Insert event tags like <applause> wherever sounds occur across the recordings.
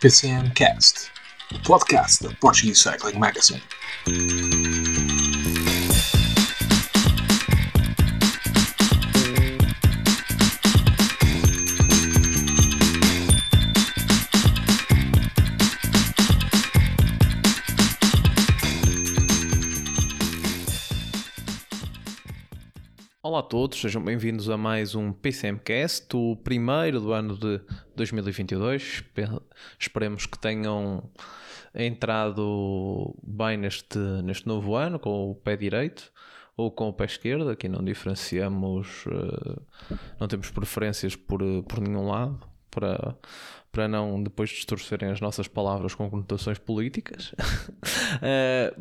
PCM Cast, o podcast da Portuguese Cycling Magazine. Todos, sejam bem-vindos a mais um PCMcast, o primeiro do ano de 2022. Pe- Esperemos que tenham entrado bem neste, neste novo ano, com o pé direito ou com o pé esquerdo. Aqui não diferenciamos, eh, não temos preferências por, eh, por nenhum lado, para, para não depois distorcerem as nossas palavras com conotações políticas. <laughs> Eh,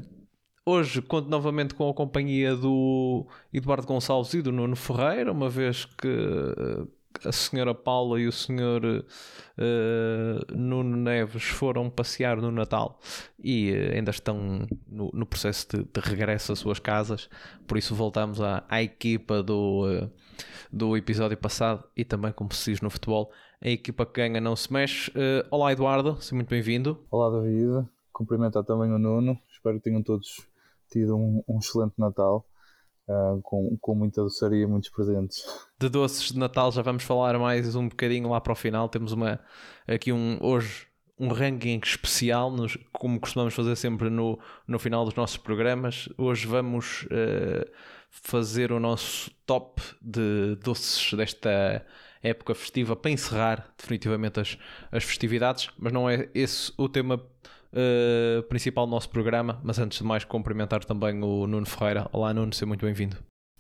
Hoje conto novamente com a companhia do Eduardo Gonçalves e do Nuno Ferreira, uma vez que eh, a senhora Paula e o senhor eh, Nuno Neves foram passear no Natal e eh, ainda estão no, no processo de, de regresso às suas casas, por isso voltamos à, à equipa do, eh, do episódio passado e também, como se diz no futebol, a equipa que ganha não se mexe. Olá Eduardo, seja muito bem-vindo. Olá David, cumprimentar também o Nuno, espero que tenham todos tido um, um excelente Natal, ah, com, com muita doçaria e muitos presentes. de doces de Natal já vamos falar mais um bocadinho lá para o final. Temos uma, aqui um, hoje um ranking especial, nos- como costumamos fazer sempre no, no final dos nossos programas. Hoje vamos eh, fazer o nosso top de doces desta época festiva para encerrar definitivamente as, as festividades, mas não é esse o tema eh, principal do nosso programa. Mas antes de mais, cumprimentar também o Nuno Ferreira. Olá, Nuno, seja muito bem-vindo.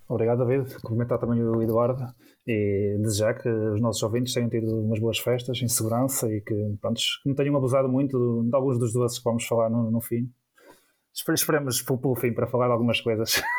Obrigado, David. Cumprimentar também o Eduardo e desejar que os nossos ouvintes tenham tido umas boas festas em segurança e que, pronto, não tenham abusado muito de, alguns dos doces que vamos falar no, no fim. Espere- Esperemos pelo, fim para falar algumas coisas. <laughs>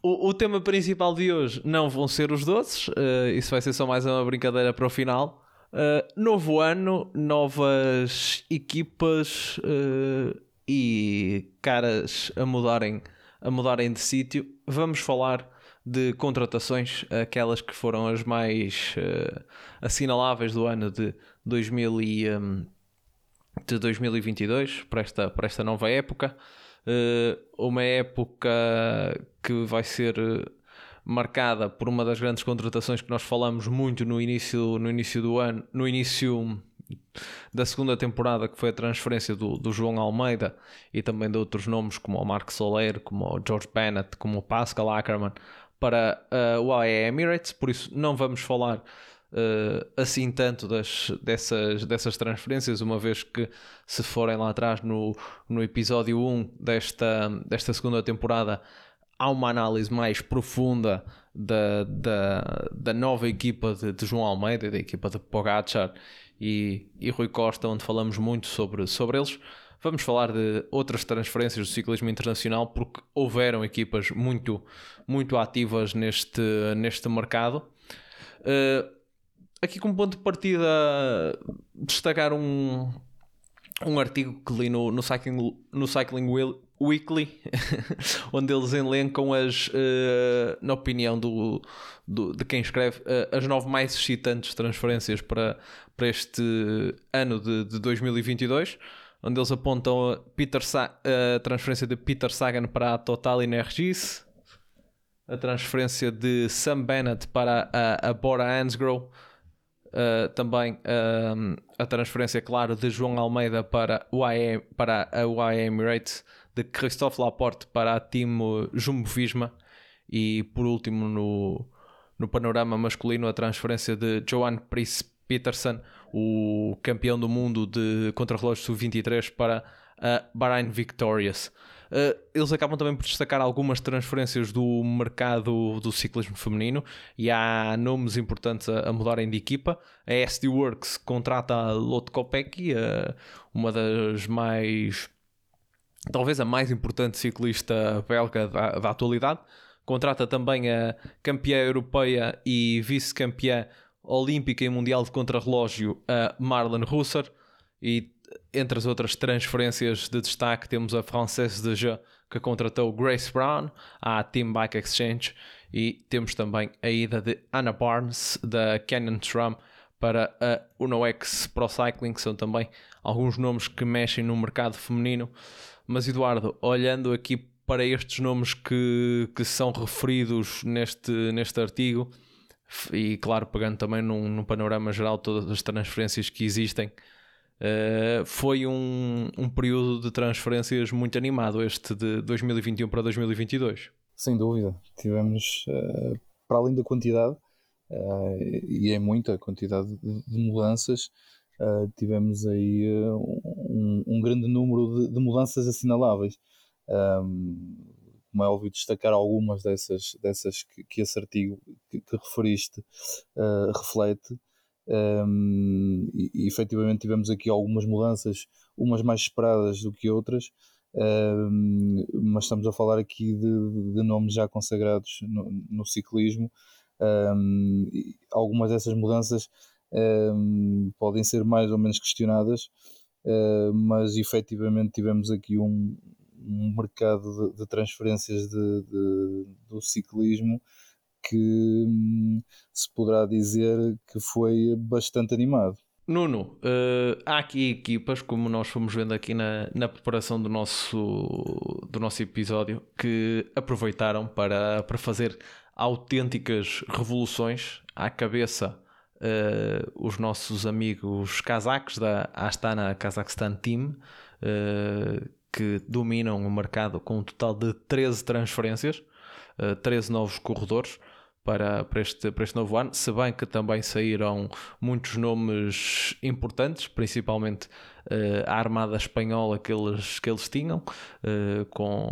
O, o tema principal de hoje não vão ser os doces, eh, isso vai ser só mais uma brincadeira para o final. Eh, novo ano, novas equipas eh, e caras a mudarem, a mudarem de sítio. Vamos falar de contratações, aquelas que foram as mais eh, assinaláveis do ano de 2000 e, hum, de 2022 para esta, para esta nova época. Uma época que vai ser marcada por uma das grandes contratações que nós falamos muito no início, no início do ano, no início da segunda temporada, que foi a transferência do, do João Almeida e também de outros nomes como o Marco Soler, como o George Bennett, como o Pascal Ackermann para eh, o AE Emirates, por isso não vamos falar eh, assim tanto das, dessas, dessas transferências, uma vez que se forem lá atrás no, no episódio 1 desta, desta segunda temporada há uma análise mais profunda da, da, da nova equipa de, de João Almeida, da equipa de Pogacar e, e Rui Costa, onde falamos muito sobre, sobre eles. Vamos falar de outras transferências do ciclismo internacional, porque houveram equipas muito, muito ativas neste, neste mercado. Uh, aqui como ponto de partida destacar um, um artigo que li no, no, Cycling, no Cycling Weekly <laughs> onde eles elencam as eh, na opinião do, do- de quem escreve eh, as nove mais excitantes transferências para, para este ano de, de 2022 onde eles apontam a, Peter Sa- a transferência de Peter Sagan para a Total Energies a transferência de Sam Bennett para a, a Bora Hansgrohe Uh, também um, a transferência, claro, de João Almeida para, o para a UAE Emirates, de Christophe Laporte para a Team Jumbo Visma e, por último, no, no panorama masculino, a transferência de Johan Pris Peterson, o campeão do mundo de contrarrelógio sub-23, para a Bahrain Victorious. Uh, eles acabam também por destacar algumas transferências do mercado do ciclismo feminino e há nomes importantes a, mudarem de equipa. A SD Works contrata a Lotte Kopecky, uh, uma das mais talvez a mais importante ciclista belga da, da atualidade. Contrata também a campeã europeia e vice-campeã olímpica e mundial de contrarrelógio, a Marlene Husser. E entre as outras transferências de destaque, temos a Française de Jeux, que contratou Grace Brown à Team Bike Exchange. E temos também a ida de Anna Barnes, da Canyon SRAM, para a UnoX Pro Cycling, que são também alguns nomes que mexem no mercado feminino. Mas Eduardo, olhando aqui para estes nomes que, que são referidos neste, neste artigo, e claro, pegando também num, num panorama geral todas as transferências que existem, uh, foi um, um período de transferências muito animado, este de 2021 para 2022. Sem dúvida, tivemos, uh, para além da quantidade, uh, e é muita quantidade de, de mudanças, tivemos aí um, um, grande número de, de mudanças assinaláveis. Um, como é óbvio, destacar algumas dessas, dessas que, que esse artigo que, que referiste uh, reflete. Um, e, e efetivamente tivemos aqui algumas mudanças, umas mais esperadas do que outras, um, mas estamos a falar aqui de, de nomes já consagrados no, no ciclismo. Um, algumas dessas mudanças podem ser mais ou menos questionadas, mas efetivamente tivemos aqui um, um mercado de, de transferências de, de, do ciclismo que hum, se poderá dizer que foi bastante animado. Nuno, uh, há aqui equipas, como nós fomos vendo aqui na, na preparação do nosso, do nosso episódio, que aproveitaram para, para fazer autênticas revoluções à cabeça uh, os nossos amigos casacos da Astana Kazakhstan Team, uh, que dominam o mercado com um total de 13 transferências, uh, eh, 13 novos corredores para, para, este, para este novo ano, se bem que também saíram muitos nomes importantes, principalmente uh, a Armada Espanhola que eles, que eles tinham, uh, com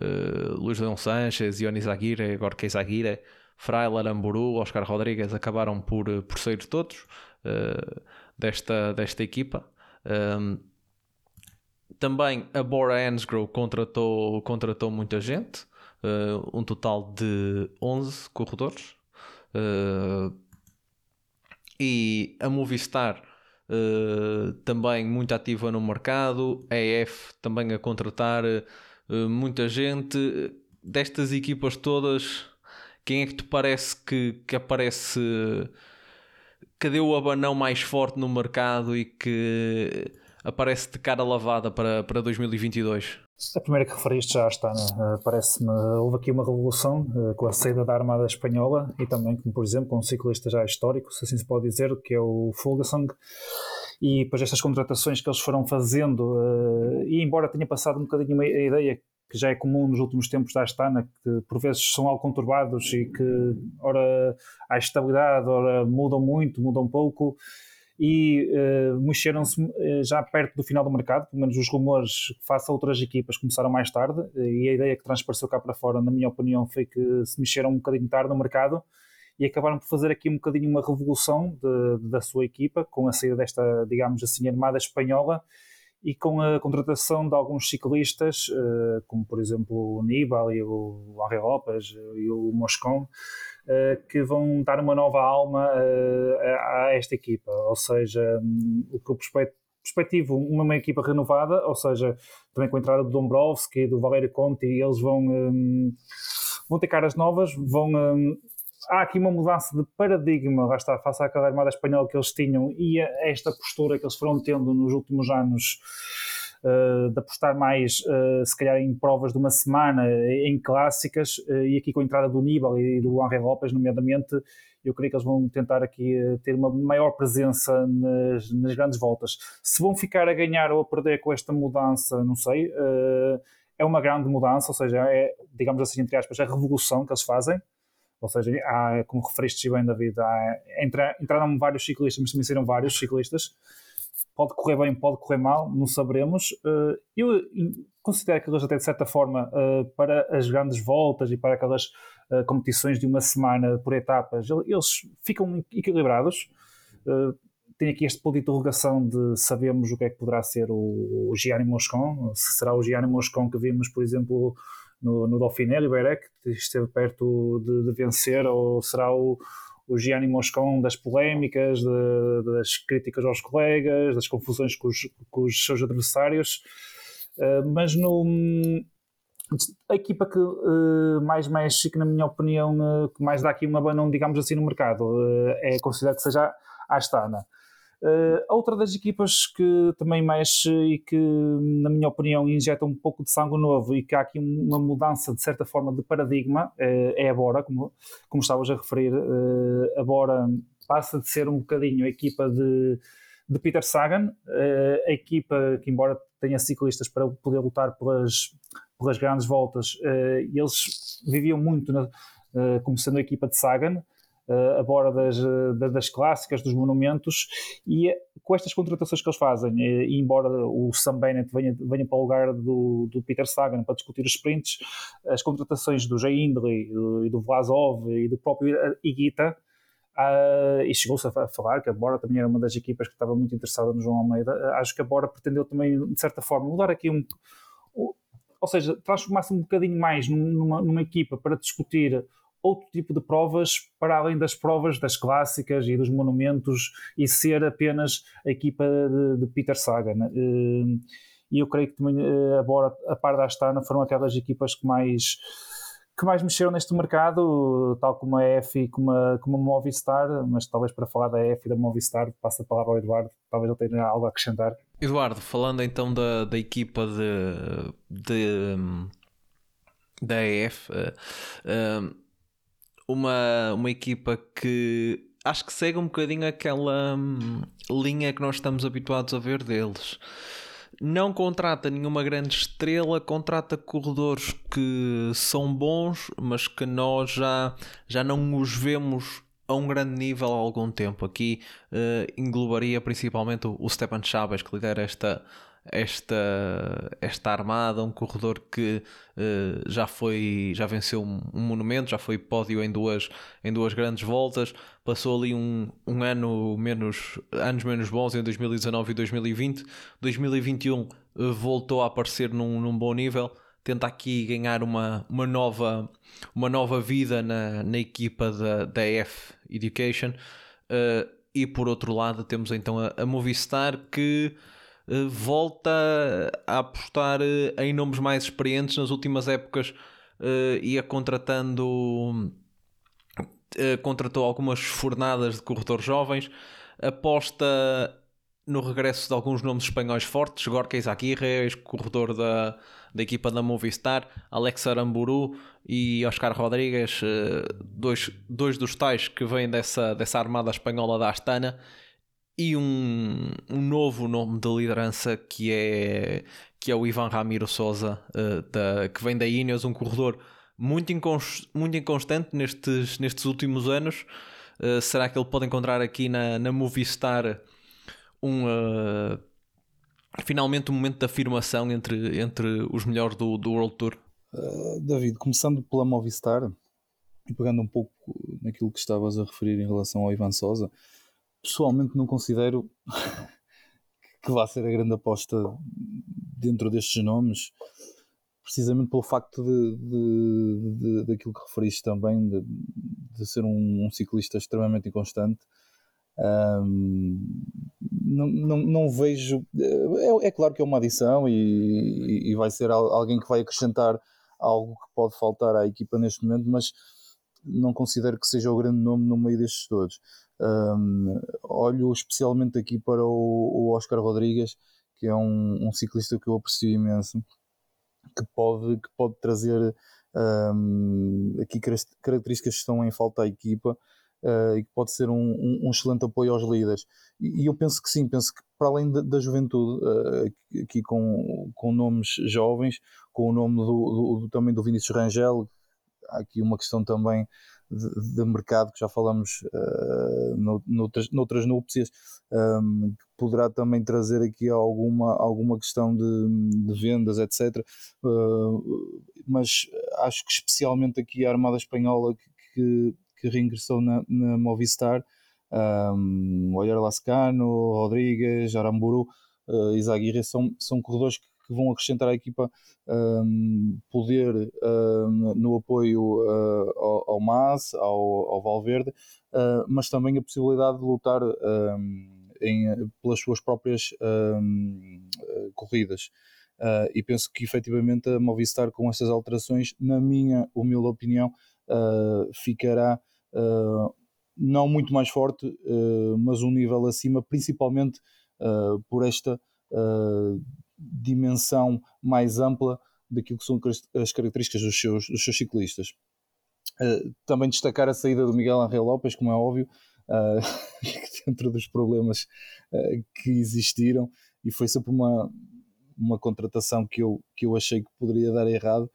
uh, Luís Leão Sanches, Ionis Aguirre, Gorka Aguirre, Fraile Aramburu, Oscar Rodrigues acabaram por, por sair todos desta, desta equipa. Um, também a Bora Hansgrohe contratou, contratou muita gente, uh, um total de 11 corredores. Uh, e a Movistar uh, também muito ativa no mercado, a EF também a contratar muita gente. Destas equipas todas, quem é que te parece que, que aparece? Cadê o abanão mais forte no mercado e que aparece de cara lavada para, para 2022? A primeira que referiste já está, né? parece-me, houve aqui uma revolução uh, com a saída da Armada Espanhola e também, como por exemplo, com um ciclista já histórico, se assim se pode dizer, que é o Fulgesang. E depois estas contratações que eles foram fazendo, uh, e embora tenha passado um bocadinho a ideia que já é comum nos últimos tempos da Astana, que por vezes são algo conturbados e que, ora, há estabilidade, ora, mudam muito, mudam pouco e uh, mexeram-se uh, já perto do final do mercado, pelo menos os rumores face a outras equipas começaram mais tarde e a ideia que transpareceu cá para fora, na minha opinião, foi que se mexeram um bocadinho tarde no mercado e acabaram por fazer aqui um bocadinho uma revolução de, da sua equipa com a saída desta, digamos assim, armada espanhola e com a contratação de alguns ciclistas, como por exemplo o Nibal e o Henri Lopes e o Moscon, eh, que vão dar uma nova alma eh, a esta equipa. Ou seja, hum, o que eu perspectivo uma, equipa renovada, ou seja, também com a entrada do Dombrovski, do Valério Conti, eles vão, um, vão ter caras novas, vão. Há aqui uma mudança de paradigma, lá está, face àquela armada espanhola que eles tinham e a esta postura que eles foram tendo nos últimos anos uh, de apostar mais, uh, se calhar, em provas de uma semana, em clássicas, uh, e aqui com a entrada do Nibal e do Henri Lopes, nomeadamente, eu creio que eles vão tentar aqui ter uma maior presença nas, nas, grandes voltas. Se vão ficar a ganhar ou a perder com esta mudança, não sei. é uma grande mudança, ou seja, é, digamos assim, entre aspas, a revolução que eles fazem. Ou seja, há, como referiste bem, David, há, entra, entraram vários ciclistas, mas também saíram vários ciclistas pode correr bem, pode correr mal, não saberemos. Eh, eu considero que eles até de certa forma eh, para as grandes voltas e para aquelas eh, competições de uma semana por etapas, eles ficam equilibrados. Tem aqui este ponto de interrogação de sabemos o que é que poderá ser o, Gianni Moscon, se será o Gianni Moscon que vimos, por exemplo, no, no Dauphiné, Liberec, que esteve perto de, de vencer, ou será o, o Gianni Moscon das polémicas, de, das críticas aos colegas, das confusões com os, com os seus adversários, uh, mas no, a equipa que uh, mais mexe, que na minha opinião, uh, que mais dá aqui uma banão, digamos assim, no mercado, é considerado que seja Astana. Uh, outra das equipas que também mexe e que, na minha opinião, injeta um pouco de sangue novo e que há aqui uma mudança, de certa forma, de paradigma uh, é a Bora, como, como estavas a referir. Uh, a Bora passa de ser um bocadinho a equipa de, de Peter Sagan, a equipa que, embora tenha ciclistas para poder lutar pelas, pelas grandes voltas, eles viviam muito na, como sendo a equipa de Sagan a borda das, eh, das clássicas, dos monumentos, e com estas contratações que eles fazem, e, embora o Sam Bennett venha, venha para o lugar do, do Peter Sagan para discutir os sprints, as contratações do Jay Hindley e do Vlasov e do próprio Iguita, Uh, e chegou-se a falar que a Bora também era uma das equipas que estava muito interessada no João Almeida. Uh, acho que a Bora pretendeu também, de certa forma, mudar aqui um. Ou seja, transformar-se um bocadinho mais numa, numa equipa para discutir outro tipo de provas para além das provas das clássicas e dos monumentos e ser apenas a equipa de, de Peter Sagan. Eh, e eu creio que também, eh, agora, a par da Astana, foram aquelas equipas que mais que mais mexeram neste mercado, tal como a F e como a, como a Movistar, mas talvez para falar da F e da Movistar, passa a palavra ao Eduardo, talvez ele tenha algo a acrescentar. Eduardo, falando então da, da equipa de, de da EF, uh, uh, uma, uma equipa que acho que segue um bocadinho aquela hum, linha que nós estamos habituados a ver deles. Não contrata nenhuma grande estrela, contrata corredores que são bons, mas que nós já, já não os vemos a um grande nível há algum tempo. Aqui uh, englobaria principalmente o, o Stepan Chaves, que lidera esta, esta, esta armada, um corredor que uh, já foi já venceu um, um, monumento, já foi pódio em duas, em duas grandes voltas, passou ali um, um ano menos anos menos bons em 2019 e 2020, 2021 uh, voltou a aparecer num, num bom nível, tenta aqui ganhar uma, uma, nova, uma nova vida na, na equipa da, da F Education. Uh, e por outro lado temos então a, a Movistar que volta a apostar eh, em nomes mais experientes. Nas últimas épocas eh, ia contratando contratou algumas fornadas de corredores jovens. Aposta no regresso de alguns nomes espanhóis fortes. Gorka Izaguirre, ex-corredor da, da equipa da Movistar. Alex Aramburu e Oscar Rodrigues dois, dois dos tais que vêm dessa, dessa armada espanhola da Astana e um, um novo nome de liderança que é, que é o Ivan Ramiro Souza, uh, da, que vem da Ineos, um corredor muito, inconst, muito inconstante nestes, nestes últimos anos. Uh, será que ele pode encontrar aqui na, na Movistar um, uh, finalmente um momento de afirmação entre, entre os melhores do, do World Tour? David, começando pela Movistar e pegando um pouco naquilo que estavas a referir em relação ao Ivan Souza, pessoalmente não considero que vá ser a grande aposta dentro destes nomes, precisamente pelo facto de, de, de daquilo que referiste também, de, de ser um, um, ciclista extremamente inconstante. Um, não, não, não, vejo. É, é, claro que é uma adição e, e vai ser alguém que vai acrescentar algo que pode faltar à equipa neste momento, mas não considero que seja o grande nome no meio destes todos. Um, olho especialmente aqui para o, o Oscar Rodrigues, que é um, um, ciclista que eu aprecio imenso, que pode, que pode trazer um, aqui características que estão em falta à equipa uh, e que pode ser um, um, excelente apoio aos líderes. E, e, eu penso que sim, penso que para além da, da juventude, uh, aqui com, com nomes jovens, com o nome do, do, do, também do Vinícius Rangel, há aqui uma questão também de, de mercado que já falamos uh, noutras, noutras núpcias, um, ehm, poderá também trazer aqui alguma, alguma questão de, de vendas, etc. Uh, eh, mas acho que especialmente aqui a Armada Espanhola que, que, que reingressou na, na Movistar, um, ehm, Olhar Lascano, Rodrigues, Aramburu, uh, Izaguirre são, são corredores que que vão acrescentar à equipa um, poder um, no apoio uh, ao, ao MAS, ao, ao Valverde, uh, mas também a possibilidade de lutar um, em, pelas suas próprias hum, corridas. Uh, e penso que efetivamente a Movistar com essas alterações, na minha humilde opinião, ficará não muito mais forte, uh, mas um nível acima, principalmente uh, por esta dimensão mais ampla daquilo que são as características dos seus, dos seus ciclistas. também destacar a saída do Miguel Angel Lopes, como é óbvio, <laughs> dentro dos problemas que existiram, e foi sempre uma, uma contratação que eu, que eu achei que poderia dar errado.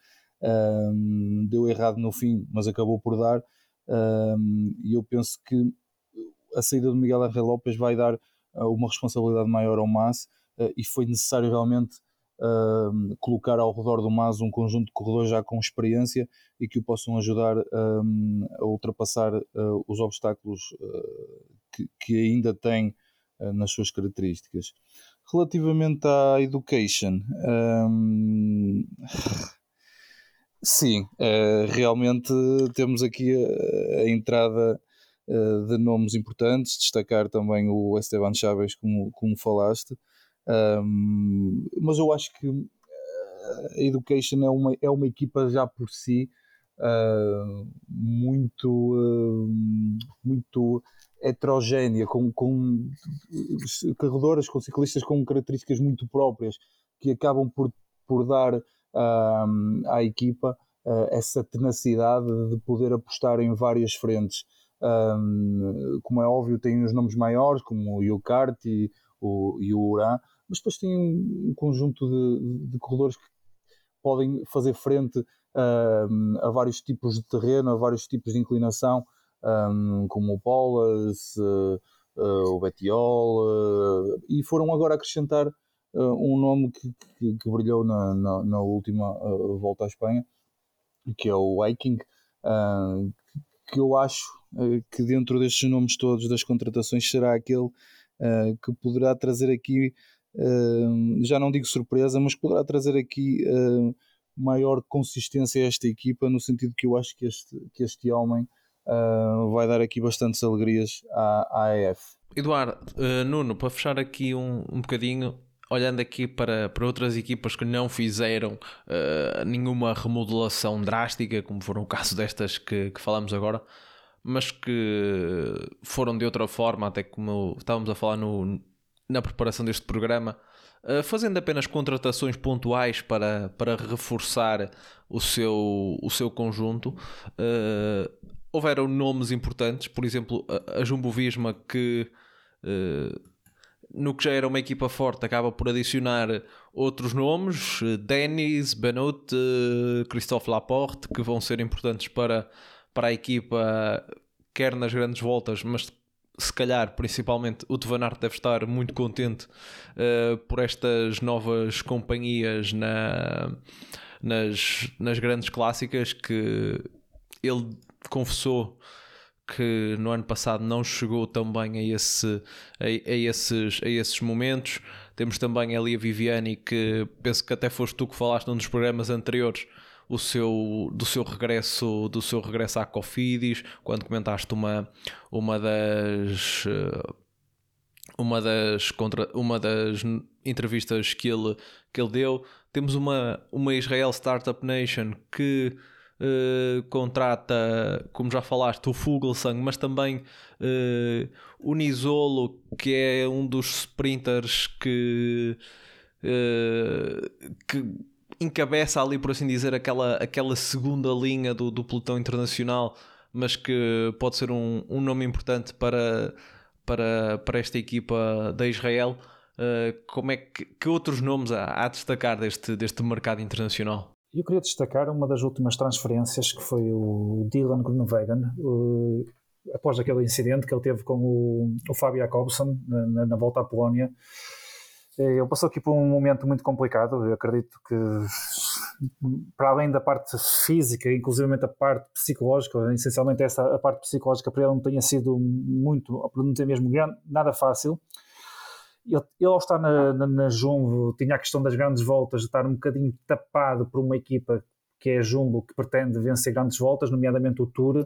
Deu errado no fim, mas acabou por dar. E eu penso que a saída do Miguel Angel Lopes vai dar uh, uma responsabilidade maior ao Mas uh, e foi necessário realmente uh, colocar ao redor do Mas um conjunto de corredores já com experiência e que o possam ajudar a ultrapassar os obstáculos que, que, ainda tem nas suas características. Relativamente à education, Sim, uh, realmente temos aqui a, a entrada uh, de nomes importantes, destacar também o Esteban Chaves, como, como falaste, um, mas eu acho que a Education é uma, é uma equipa já por si uh, muito, muito heterogénea, com, com corredoras, com ciclistas com características muito próprias, que acabam por, por dar um, à equipa uh, essa tenacidade de poder apostar em várias frentes. Um, como é óbvio, tem os nomes maiores, como o Yokart e o, e o mas depois tem um, conjunto de, de, corredores que podem fazer frente uh, a vários tipos de terreno, a vários tipos de inclinação, um, como o Polas, uh, uh, o Betiol, e foram agora acrescentar um nome que, que, que brilhou na, na, na última volta à Espanha, que é o Viking, que eu acho que dentro destes nomes todos das contratações será aquele que poderá trazer aqui, já não digo surpresa, mas poderá trazer aqui maior consistência a esta equipa, no sentido que eu acho que este, que este homem Uh, vai dar aqui bastantes alegrias à, à AEF. Eduardo, uh, Nuno, para fechar aqui um, um bocadinho, olhando aqui para, para outras equipas que não fizeram uh, nenhuma remodelação drástica, como foram o caso destas que, que falamos agora, mas que foram de outra forma, até como estávamos a falar no, na preparação deste programa, uh, fazendo apenas contratações pontuais para, para reforçar o seu, o seu conjunto. Uh, houveram nomes importantes, por exemplo, a, Jumbo Visma que no que já era uma equipa forte, acaba por adicionar outros nomes, Denis, Benut, Christophe Laporte, que vão ser importantes para, para a equipa, quer nas grandes voltas, mas se calhar principalmente o Van deve estar muito contente uh, por estas novas companhias na, nas, nas grandes clássicas que ele confessou que no ano passado não chegou também a, esse, a, a, esses, a esses momentos. Temos também a Viviane, que penso que até foste tu que falaste num dos programas anteriores o seu, do seu regresso do seu regresso à Cofidis, quando comentaste uma, uma das uma das, contra, uma das entrevistas que ele, que ele deu. Temos uma, uma Israel Startup Nation que uh, contrata, como já falaste, o Fuglsang, mas também uh, o Nisolo, que é um dos sprinters que, uh, que encabeça ali, por assim dizer, aquela, aquela segunda linha do, do pelotão internacional, mas que pode ser um, um nome importante para, para, para esta equipa da Israel. Uh, como é que, que outros nomes há a destacar deste, deste mercado internacional? Eu queria destacar uma das últimas transferências que foi o Dylan Grunewagen, uh, após aquele incidente que ele teve com o, o Fábio Jacobson na, na, volta à Polónia. Eh, ele passou aqui por um momento muito complicado. Eu acredito que, para além da parte física, inclusive a parte psicológica, essencialmente essa a parte psicológica para ele não tenha sido muito, não ter mesmo nada fácil ele, ele ao estar na, na, na Jumbo tinha a questão das grandes voltas de estar um bocadinho tapado por uma equipa que é a Jumbo, que pretende vencer grandes voltas, nomeadamente o Tour,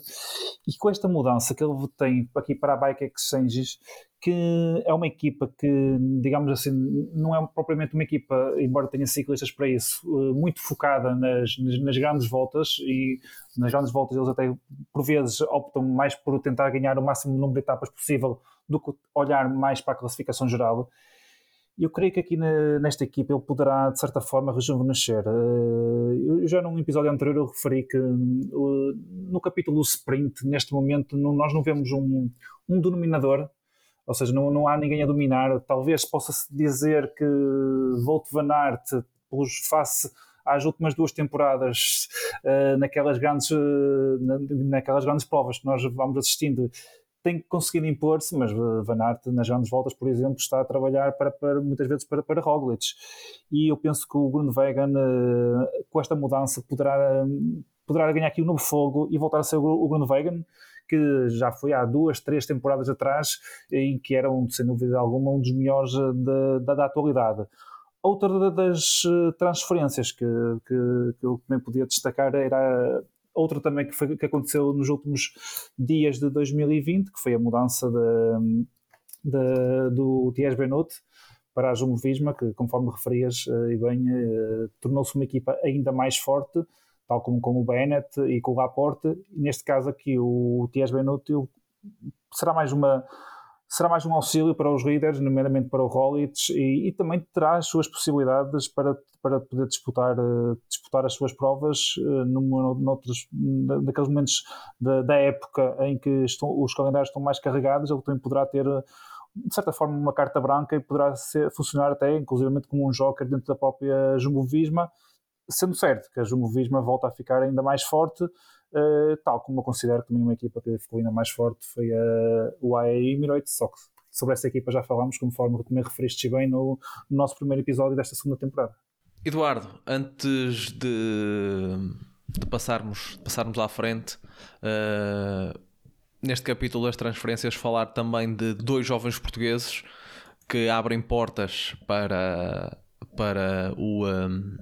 e com esta mudança que ele tem aqui para a Bike Exchanges, que é uma equipa que, digamos assim, não é propriamente uma equipa, embora tenha ciclistas para isso, eh, muito focada nas, nas, grandes voltas e nas grandes voltas eles até por vezes optam mais por tentar ganhar o máximo número de etapas possível do que olhar mais para a classificação geral. Eu creio que aqui nesta equipa ele poderá, de certa forma, rejuvenescer. Eh, eu já num episódio anterior eu referi que eh, no capítulo sprint, neste momento, nós não vemos um, um denominador ou seja, não, não há ninguém a dominar. Talvez possa-se dizer que Volt Van Aert, face às últimas duas temporadas, uh, naquelas, grandes, naquelas grandes provas que nós vamos assistindo, tem conseguido impor-se, mas Van Aert nas grandes voltas, por exemplo, está a trabalhar para, para muitas vezes para, para Roglic. E eu penso que o Bruno Vegan, uh, com esta mudança, poderá, poderá ganhar aqui um novo fogo e voltar a ser o Bruno Vegan que já foi há duas, três temporadas atrás, em que era, um, sem dúvida alguma, um dos melhores eh, da, da atualidade. Outra das eh, transferências que, que, que, eu também podia destacar era outra também que, foi, que aconteceu nos últimos dias de 2020, que foi a mudança de, de, do Thierry Benot para a Jumbo Visma, que conforme referias eh, e bem, tornou-se uma equipa ainda mais forte, tal como com o Bennett e com o Laporte. Neste caso aqui, o Tias Benútil será mais uma será mais um auxílio para os líderes, nomeadamente para o Rollins, e, e, também terá as suas possibilidades para, para poder disputar, uh, disputar as suas provas uh, numa, noutros, naqueles momentos da, da, época em que estão, os calendários estão mais carregados, ele também poderá ter de certa forma uma carta branca e poderá ser, funcionar até inclusivamente como um joker dentro da própria Jumbo Visma sendo certo que a Jumbo Visma volta a ficar ainda mais forte, uh, tal como eu considero também uma equipa que ficou ainda mais forte foi a, o AE Emirates, só que sobre essa equipa já falámos, conforme também referiste bem no, no nosso primeiro episódio desta segunda temporada. Eduardo, antes de, de passarmos, passarmos à frente, uh, neste capítulo das transferências, falar também de dois jovens portugueses que abrem portas para, para o, um,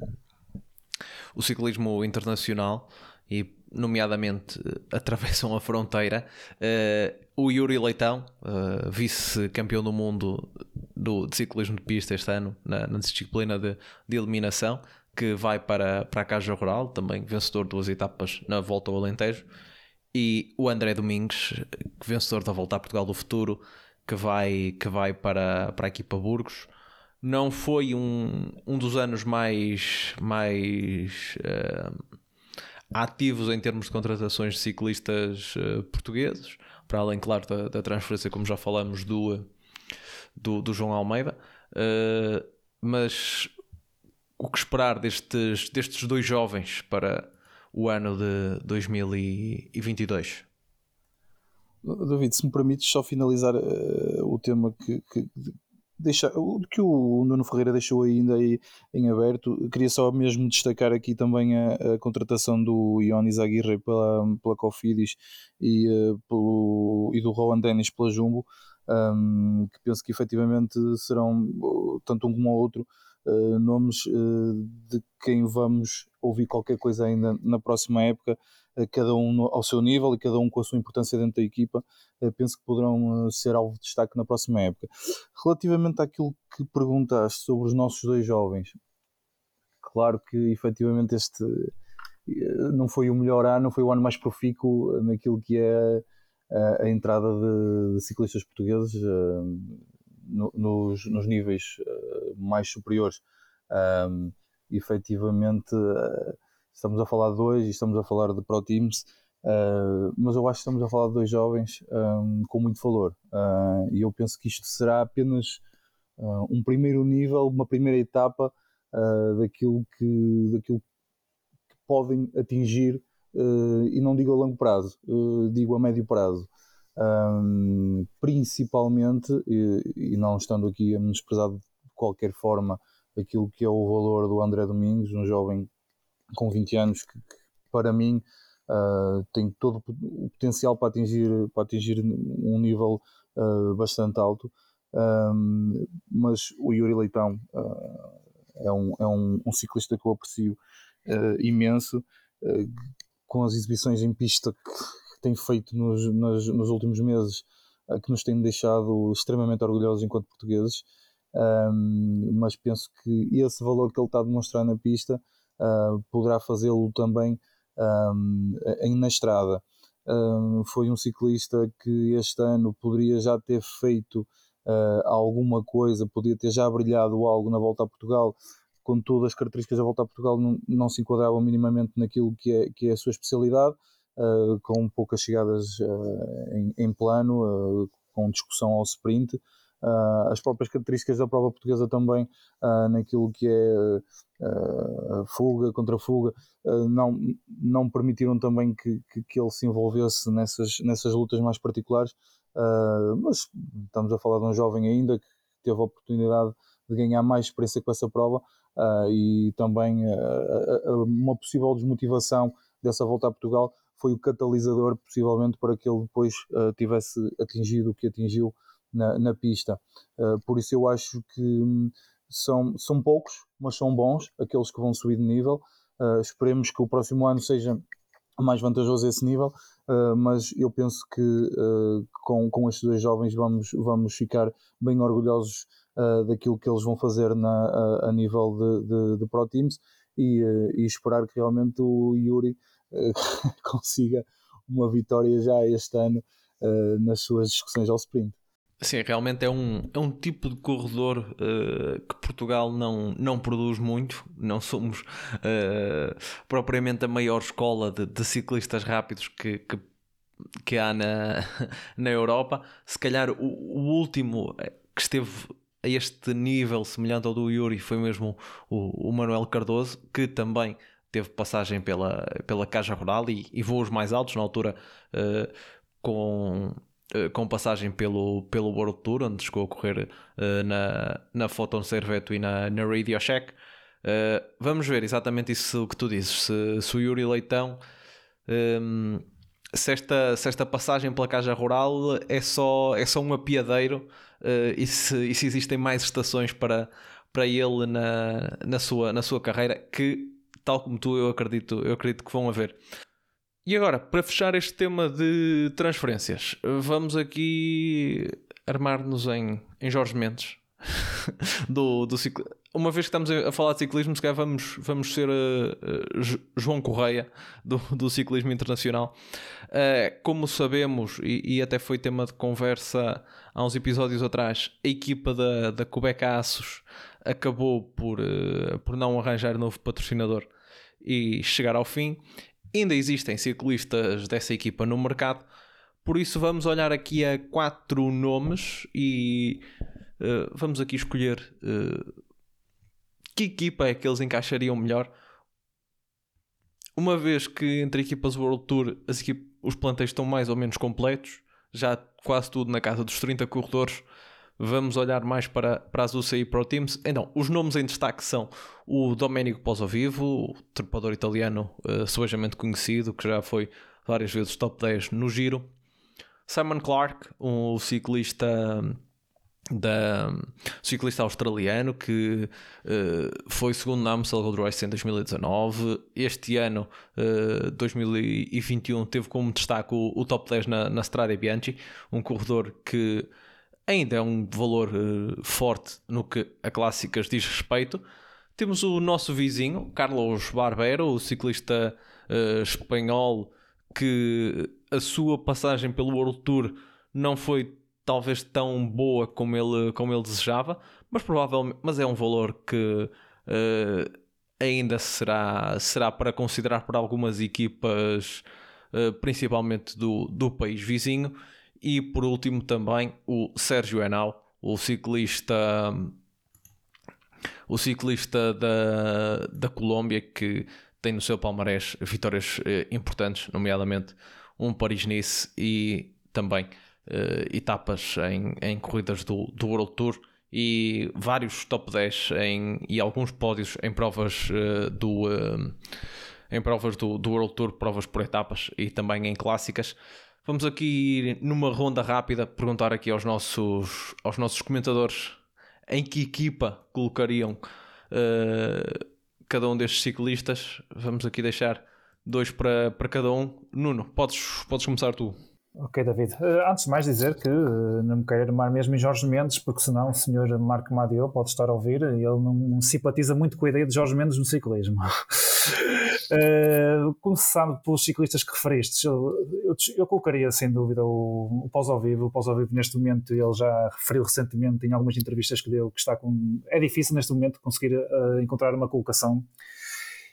o ciclismo internacional e nomeadamente atravessam a fronteira. Uh, o Yuri Leitão, uh, vice-campeão do mundo do, de ciclismo de pista este ano, na, na disciplina de, de, eliminação, que vai para, para a Caja Rural, também vencedor de duas etapas na Volta ao Alentejo. E o André Domingues, vencedor da Volta a Portugal do Futuro, que vai, que vai para, para a equipa Burgos não foi um, um dos anos mais, mais uh, ativos em termos de contratações de ciclistas uh, portugueses, para além, claro, da, da, transferência, como já falamos, do, do, do João Almeida. Uh, mas o que esperar destes, destes dois jovens para o ano de 2022? David, se me permites só finalizar uh, o tema que, que, deixa, o que o Nuno Ferreira deixou ainda aí em aberto, queria só mesmo destacar aqui também a, a contratação do Ionis Aguirre pela, pela Cofidis e, uh, pelo, e do Rowan Dennis pela Jumbo, um, que penso que efetivamente serão, tanto um como o outro, uh, nomes uh, de quem vamos ouvir qualquer coisa ainda na próxima época cada um ao seu nível e cada um com a sua importância dentro da equipa, eh, penso que poderão eh, ser alvo de destaque na próxima época. Relativamente àquilo que perguntaste sobre os nossos dois jovens, claro que efetivamente este eh, não foi o melhor ano, não foi o ano mais profícuo naquilo que é a, entrada de, ciclistas portugueses no, nos, nos, níveis uh, mais superiores. Um, efetivamente, uh, estamos a falar de dois e estamos a falar de Pro Teams, uh, mas eu acho que estamos a falar de dois jovens um, com muito valor. Uh, e eu penso que isto será apenas uh, um primeiro nível, uma primeira etapa daquilo, que, daquilo que podem atingir, e não digo a longo prazo, digo a médio prazo. Um, principalmente, e, e, não estando aqui a menosprezar de qualquer forma aquilo que é o valor do André Domingos, um jovem com 20 anos que, que para mim uh, tem todo o potencial para atingir, para atingir um nível uh, bastante alto. Um, mas o Yuri Leitão uh, é, um, é um, um, ciclista que eu aprecio imenso com as exibições em pista tem feito nos, nos, nos últimos meses, que nos tem deixado extremamente orgulhosos enquanto portugueses. Um, mas penso que esse valor que ele está a demonstrar na pista uh, poderá fazê-lo também um, na estrada. Um, foi um ciclista que este ano poderia já ter feito uh, alguma coisa, podia ter já brilhado algo na volta a Portugal, contudo as características da volta a Portugal não, não se enquadravam minimamente naquilo que é, que é a sua especialidade, uh, com poucas chegadas uh, em, em, plano, com discussão ao sprint. as próprias características da prova portuguesa também, naquilo que é fuga contra fuga, não, não permitiram também que, que, que, ele se envolvesse nessas, nessas lutas mais particulares. Uh, mas estamos a falar de um jovem ainda que teve a oportunidade de ganhar mais experiência com essa prova uh, e também uh, uma possível desmotivação dessa volta a Portugal foi o catalisador possivelmente para que ele depois tivesse atingido o que atingiu na, na pista. por isso eu acho que hum, são, são poucos, mas são bons aqueles que vão subir de nível. esperemos que o próximo ano seja mais vantajoso esse nível, uh, mas eu penso que uh, com, com estes dois jovens vamos, vamos ficar bem orgulhosos uh, daquilo que eles vão fazer na, a, a nível de, de, de, Pro Teams e, e, esperar que realmente o Yuri <laughs> consiga uma vitória já este ano nas suas discussões ao sprint. Sim, realmente é um, é um tipo de corredor uh, que Portugal não, não produz muito. Não somos uh, propriamente a maior escola de, de ciclistas rápidos que, que, que, há na, <laughs> na Europa. Se calhar o, o, último que esteve a este nível semelhante ao do Yuri foi mesmo o, o Manuel Cardoso, que também teve passagem pela, pela Caja Rural e, e voos mais altos na altura uh, com eh, com passagem pelo, pelo World Tour, onde chegou a correr uh, na, na Photon Serveto e na, na Radio Shack. Uh, vamos ver exatamente isso que tu dizes. Se, se o Yuri Leitão, um, ehm, se, esta, se esta passagem pela Caja Rural é só, é só um apiadeiro uh, e, se, e se existem mais estações para, para ele na, na, sua, na sua carreira, que tal como tu, eu acredito, eu acredito que vão haver. E agora, para fechar este tema de transferências, vamos aqui armar-nos em, em Jorge Mendes. <laughs> do, do cicl... Uma vez que estamos a falar de ciclismo, se calhar vamos, vamos ser uh, uh, João Correia do, do ciclismo internacional. Uh, como sabemos, e, e, até foi tema de conversa há uns episódios atrás, a equipa da, da Quebec Aços acabou por, por não arranjar novo patrocinador e chegar ao fim. Ainda existem ciclistas dessa equipa no mercado, por isso vamos olhar aqui a quatro nomes e uh, vamos aqui escolher uh, que equipa é que eles encaixariam melhor. Uma vez que entre equipas World Tour as equipas, os plantéis estão mais ou menos completos, já quase tudo na casa dos 30 corredores, vamos olhar mais para, para as UCI Pro Teams. Então, os nomes em destaque são o Domenico Posovivo, trepador italiano uh, suavemente conhecido, que já foi várias vezes top 10 no Giro. Simon Clark, um ciclista da ciclista australiano que uh, foi segundo na Amstel Gold Race em 2019 este ano uh, 2021 teve como destaque o, o top 10 na, na Strada Bianchi um corredor que ainda é um valor uh, forte no que a clássicas diz respeito. Temos o nosso vizinho, Carlos Barbero, o ciclista uh, espanhol, que a sua passagem pelo World Tour não foi talvez tão boa como ele, como ele desejava, mas provavelmente mas é um valor que uh, ainda será, será para considerar para algumas equipas, principalmente do, do país vizinho e por último também o Sérgio Henao, o ciclista o ciclista da, da Colômbia que tem no seu palmarés vitórias eh, importantes, nomeadamente um Paris-Nice e também eh, etapas em, em corridas do, do World Tour e vários top 10 em, e alguns pódios em provas eh, do em provas do, do World Tour, provas por etapas e também em clássicas. Vamos aqui numa ronda rápida perguntar aqui aos nossos, aos nossos comentadores em que equipa colocariam uh, cada um destes ciclistas. Vamos aqui deixar dois para, para cada um. Nuno, podes, podes começar tu. Ok, David. Uh, antes de mais dizer que uh, não me quero armar mesmo em Jorge Mendes, porque senão o senhor Marco Madio pode estar a ouvir e ele não, simpatiza muito com a ideia de Jorge Mendes no ciclismo. uh, <laughs> começando pelos ciclistas que referiste, eu, eu, eu colocaria sem dúvida o, o pós ao vivo. O pós ao vivo neste momento ele já referiu recentemente em algumas entrevistas que deu que está com. É difícil neste momento conseguir encontrar uma colocação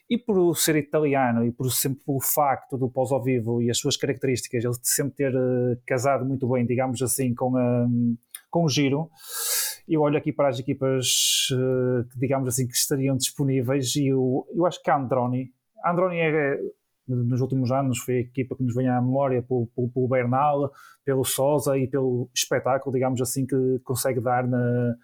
e por ser italiano e por sempre o facto do pós ao vivo e as suas características, ele sempre ter uh, casado muito bem, digamos assim, com, com o giro. Eu olho aqui para as equipas uh, que, digamos assim, que estariam disponíveis e eu, eu acho que a Androni, a Androni é, nos últimos anos foi a equipa que nos vem à memória pelo, pelo, pelo Bernal, pelo Sosa e pelo espetáculo, digamos assim, que consegue dar na,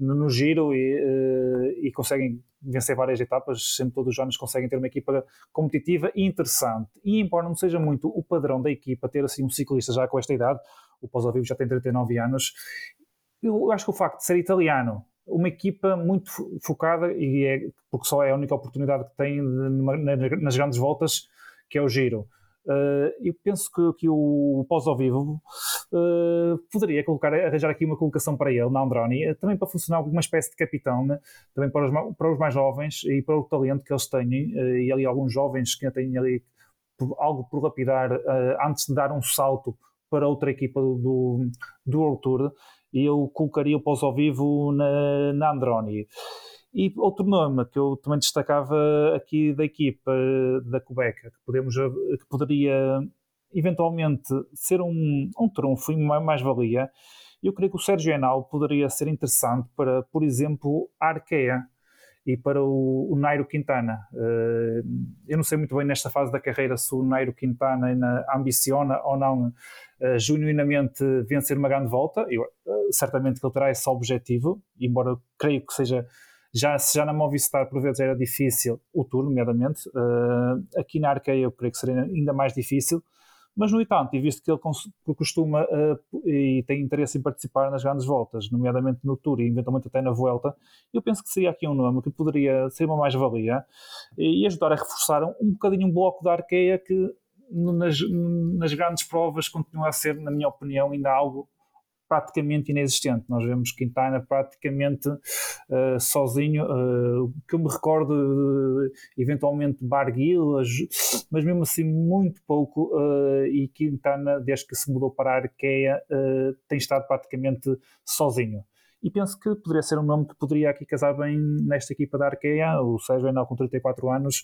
no, no giro e, uh, e conseguem vencer várias etapas, sempre todos os anos conseguem ter uma equipa competitiva e interessante. E embora não seja muito o padrão da equipa ter assim um ciclista já com esta idade, o Pós Vivo já tem 39 anos, eu acho que o facto de ser italiano, uma equipa muito focada, e é, porque só é a única oportunidade que tem de, nas grandes voltas, que é o Giro. Uh, eu penso que, que o pós ao vivo uh, poderia colocar, arranjar aqui uma colocação para ele na Androni, uh, também para funcionar como uma espécie de capitão, né? também para os, para os mais jovens e para o talento que eles têm, e ali alguns jovens que têm ali algo por lapidar antes de dar um salto para outra equipa do, do, World Tour, eu colocaria o pós ao vivo na, na Androni. E outro nome que eu também destacava aqui da equipa da Cubeca, que, podemos, que poderia eventualmente ser um, um trunfo e uma mais-valia, eu creio que o Sérgio Enal poderia ser interessante para, por exemplo, a Arkea e para o, o Nairo Quintana. Eu não sei muito bem nesta fase da carreira se o Nairo Quintana ambiciona ou não genuinamente vencer uma grande volta. Eu, certamente que ele terá esse objetivo, embora creio que seja já, se já na Movistar por vezes era difícil o Tour, nomeadamente, uh, aqui na Arqueia eu creio que seria ainda mais difícil, mas no entanto, e visto que ele costuma uh, e tem interesse em participar nas grandes voltas, nomeadamente no Tour e eventualmente até na Vuelta, eu penso que seria aqui um nome que poderia ser uma mais-valia e ajudar a reforçar um, um bocadinho um bloco da Arqueia que nas, nas grandes provas continua a ser, na minha opinião, ainda algo praticamente inexistente. Nós vemos Quintana praticamente uh, sozinho, uh, que eu me recordo uh, eventualmente Barguil, mas mesmo assim muito pouco, uh, e Quintana, desde que se mudou para a Arqueia, tem estado praticamente sozinho. E penso que poderia ser um nome que poderia aqui casar bem nesta equipa da Arqueia, o Sérgio ainda com 34 anos,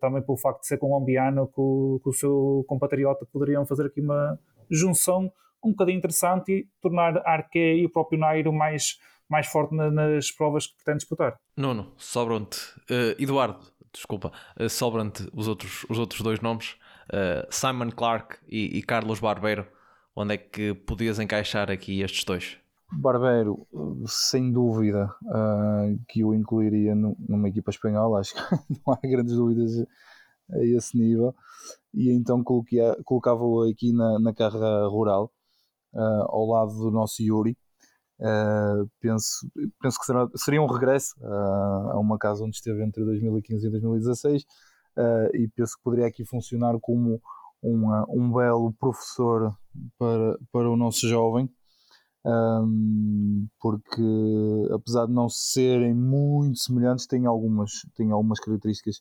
também pelo facto de ser colombiano, com, com o seu compatriota, poderiam fazer aqui uma junção um bocadinho interessante e tornar a Arque e o próprio Nairo mais, mais forte na, nas provas que pretende disputar. Nono, sobram-te. Uh, Eduardo, desculpa, uh, sobram-te os outros, os outros dois nomes, uh, Simon Clark e, e, Carlos Barbeiro. Onde é que podias encaixar aqui estes dois? Barbeiro, sem dúvida, que eu incluiria numa equipa espanhola, acho que <laughs> não há grandes dúvidas a esse nível. E então colocava-o aqui na, na carreira rural uh, ao lado do nosso Yuri. Uh, penso, penso que será, seria um regresso uh, a uma casa onde esteve entre 2015 e 2016 e penso que poderia aqui funcionar como uma, um belo professor para, para o nosso jovem. Um, porque apesar de não serem muito semelhantes, têm algumas, têm algumas características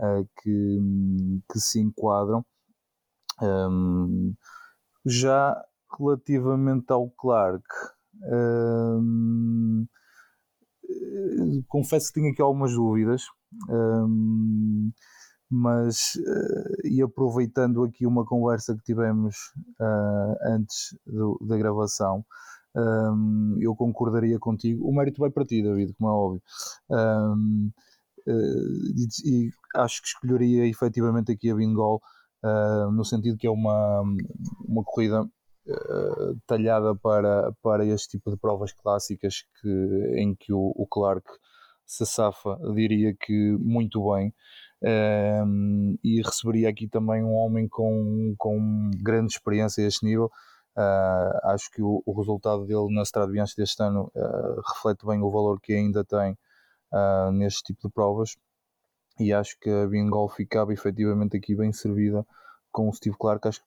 uh, que, que se enquadram. Um, já relativamente ao Clark, hum, confesso que tinha aqui algumas dúvidas, hum, mas uh, e aproveitando aqui uma conversa que tivemos uh, antes do, da gravação, um, eu concordaria contigo. O mérito vai para ti, David, como é óbvio. Um, uh, e, e, acho que escolheria efetivamente aqui a Bingol, no sentido que é uma, uma corrida uh, talhada para, para este tipo de provas clássicas que, em que o, o Clark se safa, diria que muito bem. Um, ehm, e receberia aqui também um homem com, com grande experiência a este nível. Uh, acho que o, o, resultado dele na Strade Bianchi deste ano uh, reflete bem o valor que ainda tem uh, neste tipo de provas. e acho que a Bingol ficava efetivamente aqui bem servida com o Steve Clark. Acho que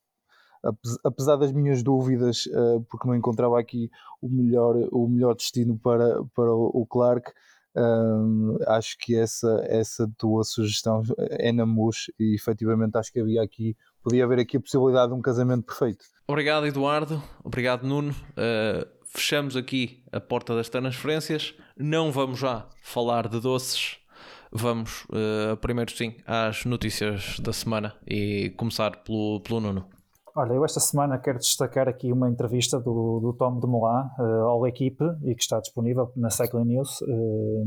apesar das minhas dúvidas, uh, porque não encontrava aqui o melhor, o melhor destino para, para o Clark, uh, acho que essa, essa tua sugestão é na MUS e efetivamente acho que havia aqui, podia haver aqui a possibilidade de um casamento perfeito. Obrigado, Eduardo. Obrigado, Nuno. Uh, fechamos aqui a porta das transferências. Não vamos já falar de doces. Vamos primeiro sim às notícias da semana e começar pelo, pelo Nuno. Olha, eu esta semana quero destacar aqui uma entrevista do, do Tom de Moulin uh, ao equipe e que está disponível na Cycling News. Uh,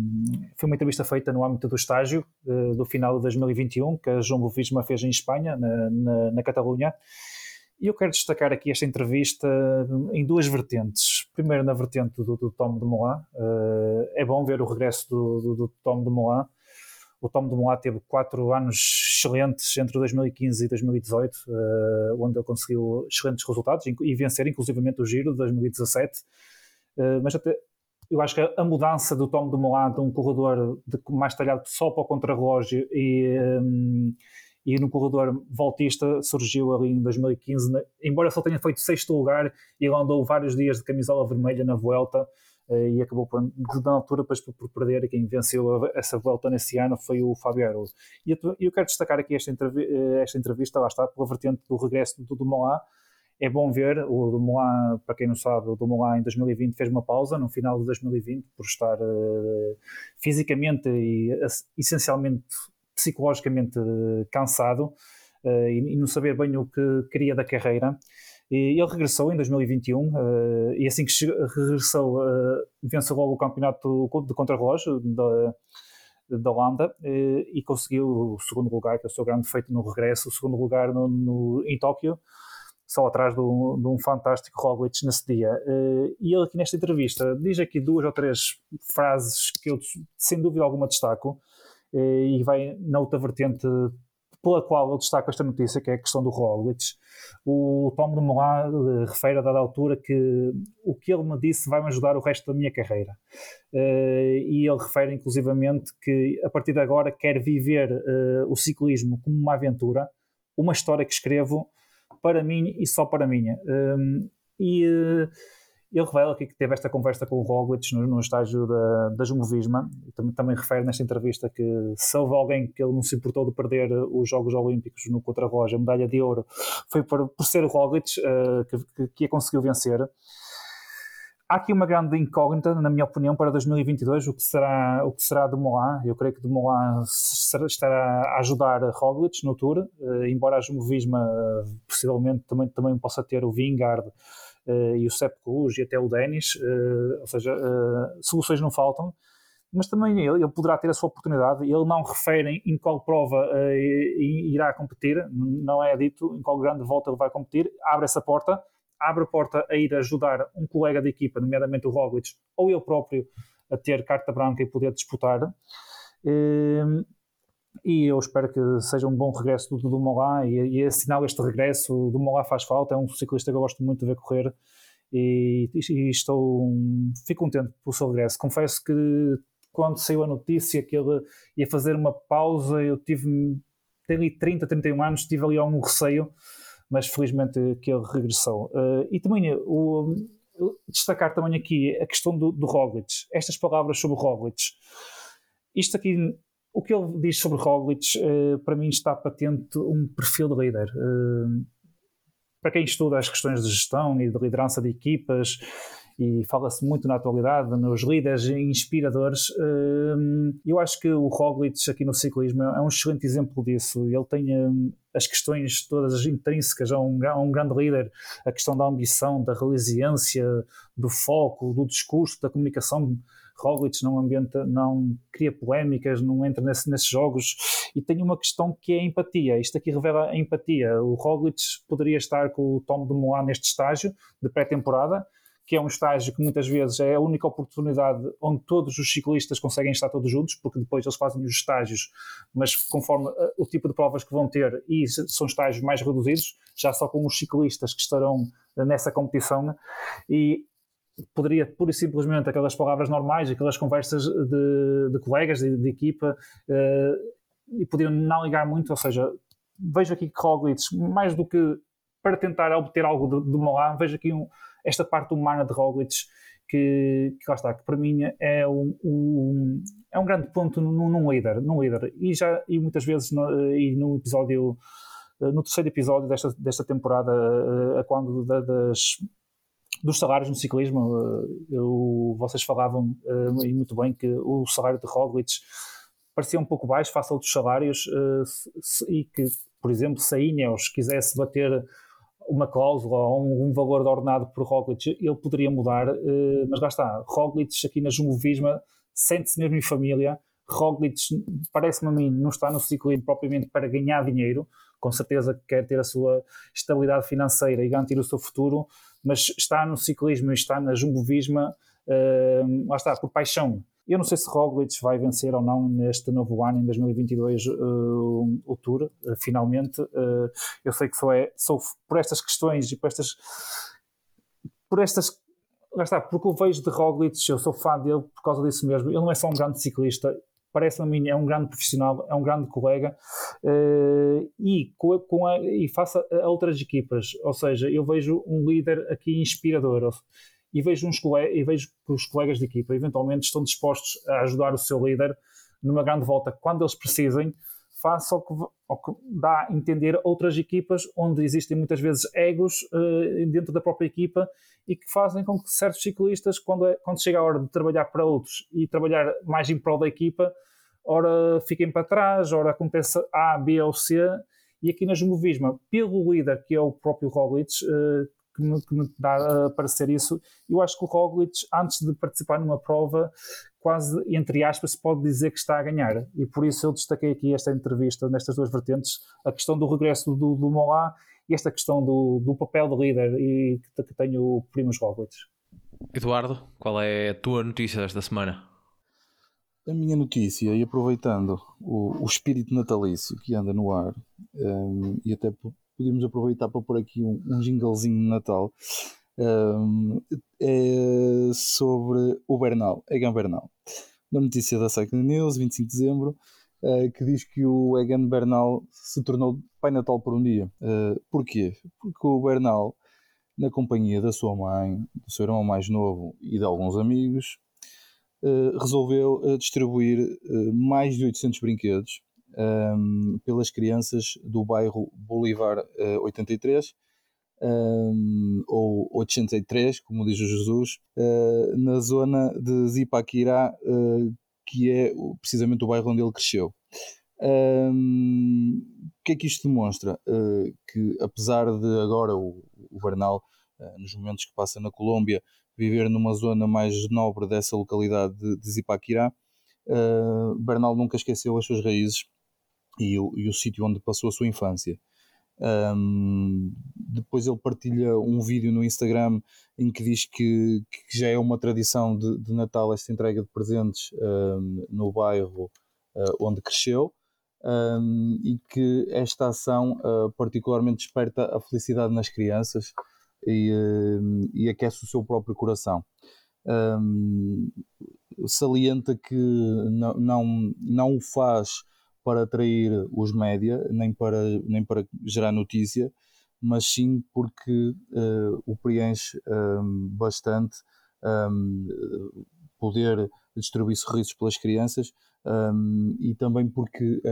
foi uma entrevista feita no âmbito do estágio uh, do final de 2021 que a João Visma fez em Espanha, na, na, na Catalunha. E eu quero destacar aqui esta entrevista em duas vertentes. Primeiro, na vertente do, do Tom de Moulin. é bom ver o regresso do, do, do Tom de Moulin o Tom Dumoulin teve quatro anos excelentes entre 2015 e 2018, uh, eh, onde ele conseguiu excelentes resultados e vencer inclusivamente o Giro de 2017. Uh, eh, mas até, eu acho que a mudança do Tom Dumoulin de um corredor de, mais talhado só para o contrarrelógio e, um, e no corredor voltista surgiu ali em 2015, embora só tenha feito sexto lugar, ele andou vários dias de camisola vermelha na Vuelta, eh, e acabou por, na altura depois por, perder. E quem venceu essa volta nesse ano foi o Fábio Arudo. E eu, quero destacar aqui esta, eh, esta entrevista, lá está, pela vertente do regresso do Dumoulin. É bom ver, o Dumoulin, para quem não sabe, o Dumoulin em 2020 fez uma pausa no final de 2020 por estar uh, fisicamente e uh, essencialmente psicologicamente uh, cansado e, e não saber bem o que queria da carreira. E ele regressou em 2021 uh, eh, e assim que regressou, uh, venceu logo o campeonato de contrarrelógio da, da Holanda uh, e conseguiu o segundo lugar, que é o seu grande feito no regresso, o segundo lugar no, no em Tóquio, só atrás de um, de um fantástico Roglic nesse dia. E ele aqui nesta entrevista diz aqui duas ou três frases que eu sem dúvida alguma destaco e vai na outra vertente pela qual eu destaco esta notícia, que é a questão do Roglic. O Tom de Moulin refere a dada altura que o que ele me disse vai me ajudar o resto da minha carreira. Uh, e ele refere inclusivamente que a partir de agora quer viver uh, o ciclismo como uma aventura, uma história que escrevo para mim e só para mim. Um, e ele revela aqui que teve esta conversa com o Roglic no, no estágio da, da Jumovisma e também, também refere nesta entrevista que se houve alguém que ele não se importou de perder os Jogos Olímpicos no contra-relógio, a medalha de ouro, foi por, por ser o Roglic uh, que, que, que a conseguiu vencer. Há aqui uma grande incógnita, na minha opinião, para 2022, o que será, o que será de Molan. Eu creio que de Molan estará a ajudar Roglic no Tour, uh, embora a Jumovisma uh, possivelmente também, também possa ter o Vingard e o Sepp Cruz e até o Denis, uh, ou seja, uh, soluções não faltam, mas também ele, poderá ter a sua oportunidade. Ele não refere em qual prova irá competir, não é dito em qual grande volta ele vai competir, abre essa porta, abre a porta a ir ajudar um colega de equipa, nomeadamente o Roglic, ou ele próprio, a ter carta branca e poder disputar e eu espero que seja um bom regresso do, Mollá e, e assinale este regresso. O do Mollá faz falta, é um ciclista que eu gosto muito de ver correr e, e estou fico contente pelo seu regresso. Confesso que quando saiu a notícia que ele ia fazer uma pausa, eu tive ali 30, 31 anos, tive ali algum receio, mas felizmente que ele regressou. Uh, e também o, destacar também aqui a questão do, do Roglic, estas palavras sobre o Roglic. Isto aqui o que ele diz sobre Roglic, uh, para mim, está patente um perfil de líder. Uh, para quem estuda as questões de gestão e de liderança de equipas, e fala-se muito na atualidade nos líderes inspiradores, uh, eu acho que o Roglic aqui no ciclismo é um excelente exemplo disso. Ele tem as questões todas intrínsecas a um, a um grande líder, a questão da ambição, da resiliência, do foco, do discurso, da comunicação Roglic não ambienta, não cria polémicas, não entra nesse, nesses jogos e tem uma questão que é a empatia. Isto aqui revela a empatia. O Roglic poderia estar com o Tom Moá neste estágio de pré-temporada, que é um estágio que muitas vezes é a única oportunidade onde todos os ciclistas conseguem estar todos juntos, porque depois eles fazem os estágios, mas conforme uh, o tipo de provas que vão ter, e são estágios mais reduzidos, já só com os ciclistas que estarão nessa competição. E poderia pura e simplesmente aquelas palavras normais, aquelas conversas de, de colegas, de, de equipa, uh, e podiam não ligar muito, ou seja, vejo aqui que Roglic, mais do que para tentar obter algo do, do Milan, vejo aqui um, esta parte humana de Roglic que, que lá está, que para mim é um, um é um grande ponto num, num, líder, num líder. E já e muitas vezes no, e no episódio no terceiro episódio desta, desta temporada, a quando das, dos salários no ciclismo, eu, vocês falavam e muito bem que o salário de Roglic parecia um pouco baixo face a outros salários e que, por exemplo, se a Ineos quisesse bater uma cláusula ou um, valor de ordenado por Roglic, ele poderia mudar, mas lá está, Roglic aqui na Jumbo-Visma sente-se mesmo em família, Roglic parece-me a mim não está no ciclismo propriamente para ganhar dinheiro, com certeza que quer ter a sua estabilidade financeira e garantir o seu futuro, mas está no ciclismo e está na Jumbo-Visma, uh, lá está, por paixão, eu não sei se Roglic vai vencer ou não neste novo ano, em 2022, uh, o Tour, uh, finalmente. Uh, eu sei que só é, por estas questões e por estas. Por estas. Lá está, porque eu vejo de Roglic, eu sou fã dele por causa disso mesmo. Ele não é só um grande ciclista, parece-me a mim, é um grande profissional, é um grande colega uh, e, com, com a, e a outras equipas. Ou seja, eu vejo um líder aqui inspirador e vejo, uns e vejo que os colegas de equipa eventualmente estão dispostos a ajudar o seu líder numa grande volta quando eles precisem, face ao que, ao que dá a entender outras equipas onde existem muitas vezes egos uh, dentro da própria equipa e que fazem com que certos ciclistas, quando, é, quando chega a hora de trabalhar para outros e trabalhar mais em prol da equipa, ora fiquem para trás, ora aconteça A, B ou C. E aqui na Jumbo-Visma, pelo líder que é o próprio Roglic, uh, que me, que me dá a parecer isso. Eu acho que o Roglic, antes de participar numa prova, quase, entre aspas, se pode dizer que está a ganhar. E por isso eu destaquei aqui esta entrevista, nestas duas vertentes, a questão do regresso do, do Molá e esta questão do, do papel de líder e que, que tem o Primos Roglic. Eduardo, qual é a tua notícia desta semana? A minha notícia, e aproveitando o, o espírito natalício que anda no ar, um, e até podíamos aproveitar para pôr aqui um, um jinglezinho de Natal. Um, é sobre o Bernal, Egan Bernal. Uma notícia da Cycling News, 25 de dezembro, uh, que diz que o Egan Bernal se tornou pai natal por um dia. Uh, porquê? Porque o Bernal, na companhia da sua mãe, do seu irmão mais novo e de alguns amigos, uh, resolveu distribuir mais de 800 brinquedos um, pelas crianças do bairro Bolivar uh, 83 um, ou 83, como diz o Jesus, uh, na zona de Zipaquirá, uh, que é precisamente o bairro onde ele cresceu. Um, o que é que isto demonstra? Uh, que apesar de agora o, o Bernal, nos momentos que passa na Colômbia, viver numa zona mais nobre dessa localidade de, de Zipaquirá, Bernal nunca esqueceu as suas raízes e o, e o sítio onde passou a sua infância. Um, depois ele partilha um vídeo no Instagram em que diz que, que já é uma tradição de, de, Natal esta entrega de presentes um, no bairro uh, onde cresceu um, e que esta ação uh, particularmente desperta a felicidade nas crianças e, uh, e aquece o seu próprio coração. salienta que não, não, não o faz para atrair os média, nem para, nem para gerar notícia, mas sim porque uh, o preenche um, ehm, bastante um, ehm, poder distribuir sorrisos pelas crianças um, ehm, e também porque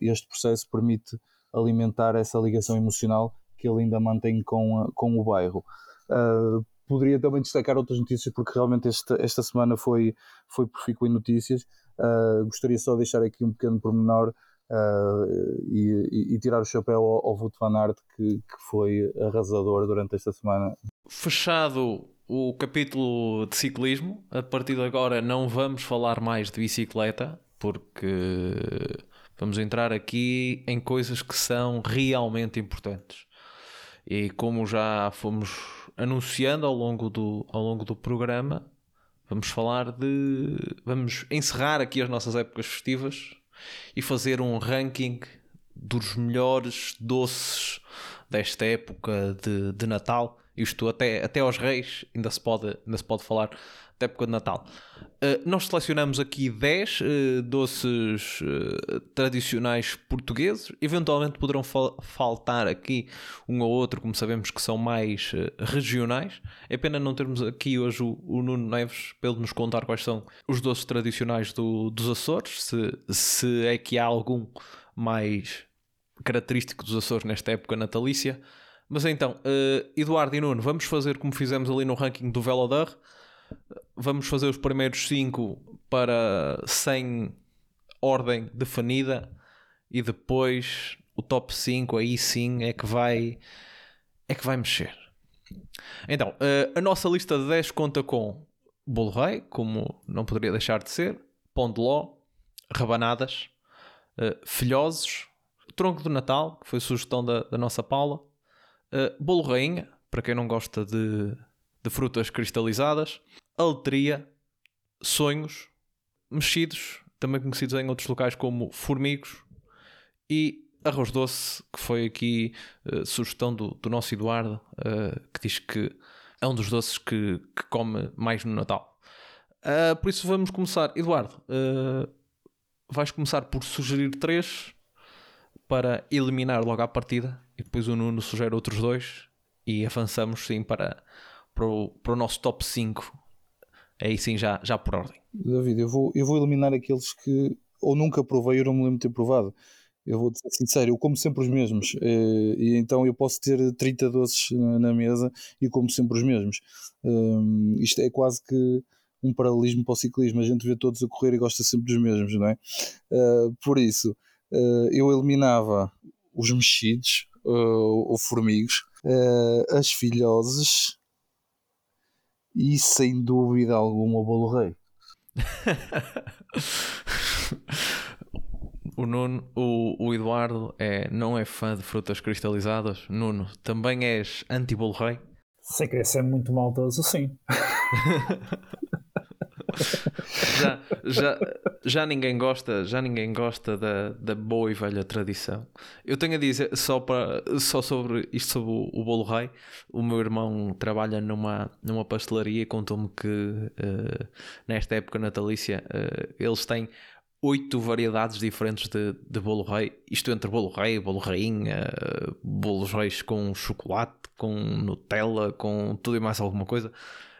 este processo permite alimentar essa ligação emocional que ele ainda mantém com, com o bairro. Uh, poderia também destacar outras notícias porque realmente esta, esta semana foi, foi profícua em notícias. Uh, gostaria só de deixar aqui um pequeno pormenor uh, e, e, tirar o chapéu ao, ao Wout van Aert que, que foi arrasador durante esta semana. Fechado o capítulo de ciclismo, a partir de agora não vamos falar mais de bicicleta porque vamos entrar aqui em coisas que são realmente importantes. E como já fomos anunciando ao longo do, ao longo do programa, Vamos falar de. Vamos encerrar aqui as nossas épocas festivas e fazer um ranking dos melhores doces desta época de, de Natal Isto até, até aos reis ainda se pode, ainda se pode falar da época de Natal. Uh, nós selecionamos aqui 10 uh, doces uh, tradicionais portugueses. Eventualmente poderão fal faltar aqui um ou outro, como sabemos que são mais regionais. É pena não termos aqui hoje o, o, Nuno Neves para ele nos contar quais são os doces tradicionais do, dos Açores, se, se é que há algum mais característico dos Açores nesta época natalícia. Mas então, Eduardo e Nuno, vamos fazer como fizemos ali no ranking do Velodar vamos fazer os primeiros 5 para sem ordem definida e depois o top 5 aí sim é que vai é que vai mexer. Então, eh, a nossa lista de 10 conta com bolo rei, como não poderia deixar de ser, pão de ló, rabanadas, eh, filhosos, tronco de Natal, que foi sugestão da, da nossa Paula, eh, bolo rainha, para quem não gosta de de frutas cristalizadas, aletria, sonhos, mexidos, também conhecidos em outros locais como formigos, e arroz doce, que foi aqui uh, sugestão do, do, nosso Eduardo, uh, que diz que é um dos doces que, que come mais no Natal. Uh, por isso vamos começar. Eduardo, vais começar por sugerir três para eliminar logo à partida, e depois o Nuno sugere outros dois, e avançamos sim para para o, para o nosso top 5. Aí sim, já, já por ordem. David, eu vou, eu vou eliminar aqueles que ou nunca provei ou não me lembro de ter provado. Eu vou ser sincero, eu como sempre os mesmos. Eh, e então eu posso ter 30 doces na mesa e como sempre os mesmos. Um, isto é quase que um paralelismo para o ciclismo. A gente vê todos a correr e gosta sempre dos mesmos, não é? Uh, por isso, uh, eu eliminava os mexidos ou formigos, as filhoses, e sem dúvida alguma o bolo rei. <laughs> o Nuno, o, o, Eduardo é, não é fã de frutas cristalizadas. Nuno, também és anti-bolo rei? Sem querer ser muito maldoso, sim. <laughs> já, já, já ninguém gosta, já ninguém gosta da, da boa e velha tradição. Eu tenho a dizer só, para, só sobre isto sobre o, o bolo rei. O meu irmão trabalha numa, numa pastelaria e contou-me que uh, nesta época natalícia uh, eles têm oito variedades diferentes de, de bolo rei. Isto entre bolo rei, bolo rainha, bolos reis com chocolate, com Nutella, com tudo e mais alguma coisa.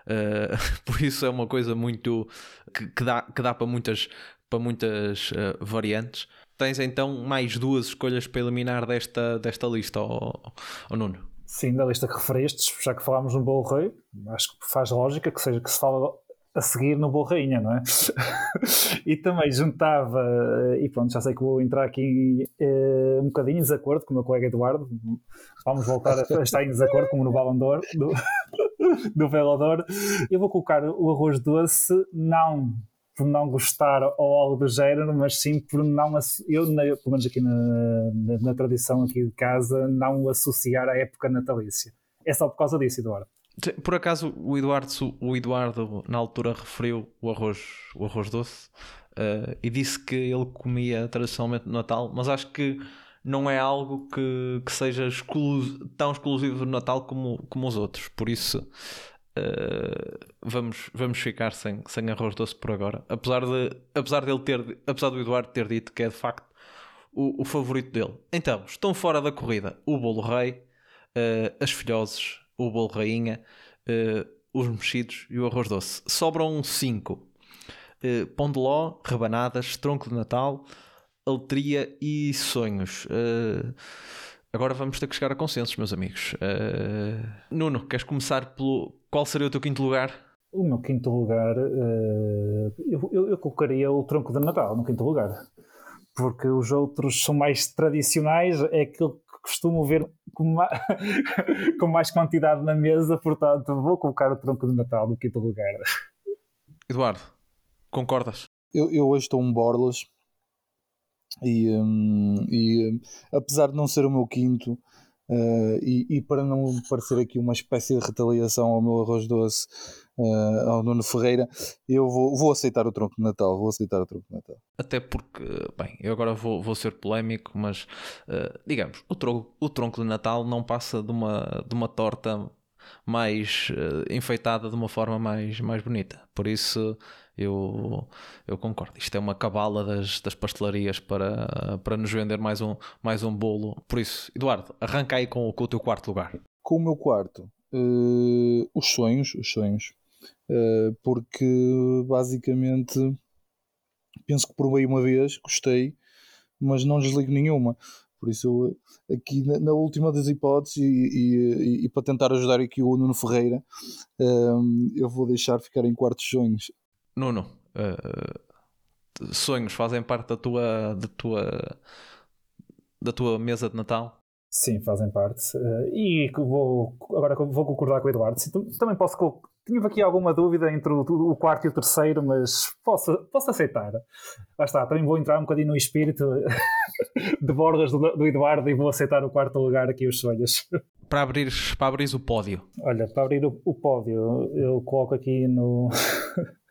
Uh, <laughs> por isso é uma coisa muito que, que, dá, que dá para muitas, para muitas uh, variantes. Tens então mais duas escolhas para eliminar desta, desta lista, ou Nuno? Sim, da lista que referiste, já que falámos no Bolo Rei, acho que faz lógica que seja que se fala a seguir no Bolo Rainha, não é? <laughs> e também juntava, e pronto, já sei que vou entrar aqui uh, um bocadinho em desacordo com o meu colega Eduardo, vamos voltar a estar em desacordo como no d'Or, do, <laughs> <laughs> do Velodor. Eu vou colocar o arroz doce, não por não gostar ou algo do género, mas sim por não, eu, pelo menos aqui na, na, na, tradição aqui de casa, não associar à época natalícia. É só por causa disso, Eduardo. Por acaso o Eduardo, o Eduardo na altura referiu o arroz, o arroz doce uh, e disse que ele comia tradicionalmente no Natal, mas acho que não é algo que, que seja tão exclusivo do Natal como, como os outros. Por isso, uh, vamos, vamos ficar sem, sem arroz doce por agora. Apesar, de, apesar, dele ter, apesar do Eduardo ter dito que é de facto o, o favorito dele. Então, estão fora da corrida o bolo rei, uh, as filhoses, o bolo rainha, uh, os mexidos e o arroz doce. Sobram cinco. pão de ló, rebanadas, tronco de Natal aletria e sonhos. Uh, agora vamos ter que chegar a consensos, meus amigos. Uh, Nuno, queres começar pelo. Qual seria o teu quinto lugar? O meu quinto lugar, uh, eu, eu, eu, colocaria o tronco de Natal no quinto lugar, porque os outros são mais tradicionais, é aquilo que costumo ver com, ma... <laughs> com mais quantidade na mesa, portanto vou colocar o tronco de Natal no quinto lugar. Eduardo, concordas? Eu, eu hoje estou um Borlas e, um, e um, apesar de não ser o meu quinto, uh, e, e, para não parecer aqui uma espécie de retaliação ao meu arroz doce, uh, ao Nuno Ferreira, eu vou, vou aceitar o tronco de Natal. Vou aceitar o tronco de Natal. Até porque, bem, eu agora vou, vou ser polémico, mas uh, digamos, o tronco, o tronco de Natal não passa de uma, de uma torta mais enfeitada de uma forma mais, mais bonita. Por isso eu, eu concordo. Isto é uma cabala das, das pastelarias para, para nos vender mais um, mais um bolo. Por isso, Eduardo, arranca aí com, com o teu quarto lugar. Com o meu quarto, uh, os sonhos, os sonhos. Uh, porque basicamente penso que provei uma vez, gostei, mas não desligo nenhuma. Por isso, aqui na, na última das hipóteses, e, e, e, para tentar ajudar aqui o Nuno Ferreira, um, eu vou deixar ficar em quartos sonhos. Nuno, uh, sonhos fazem parte da tua, da tua da tua mesa de Natal? Sim, fazem parte. Uh, e vou, agora vou concordar com o Eduardo. Também posso tinha aqui alguma dúvida entre o, o, quarto e o terceiro, mas posso, posso aceitar. Lá está, também vou entrar um bocadinho no espírito <laughs> de bordas do, do, Eduardo e vou aceitar o quarto lugar aqui, os sonhos. Para abrir, para abrir o pódio. Olha, para abrir o, o pódio, eu coloco aqui no. <laughs>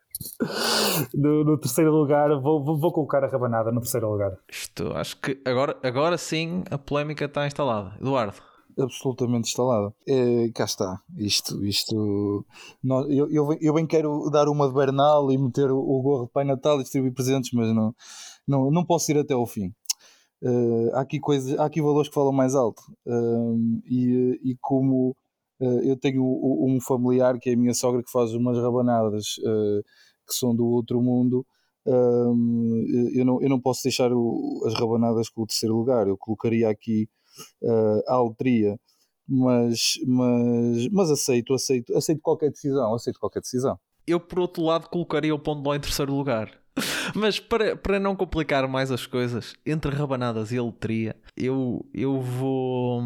no, no, terceiro lugar, vou, vou, vou, colocar a rabanada no terceiro lugar. Isto, acho que agora, agora sim a polémica está instalada. Eduardo absolutamente instalada. É, cá está. Isto, isto. Não, eu, eu, eu bem quero dar uma de Bernal e meter o, o gorro de Pai Natal e distribuir presentes, mas não, não, não posso ir até ao fim. Uh, há, aqui coisas, há aqui valores que falam mais alto. Uh, e, e como uh, eu tenho um familiar que é a minha sogra que faz umas rabanadas eh, que são do outro mundo. eu, não, eu não posso deixar o, as rabanadas com o terceiro lugar. Eu colocaria aqui uh, a aletria, mas, mas, mas aceito, aceito, aceito qualquer decisão, aceito qualquer decisão. Eu, por outro lado, colocaria o ponto lá em terceiro lugar. <laughs> Mas para, para não complicar mais as coisas, entre rabanadas e aletria, eu, eu vou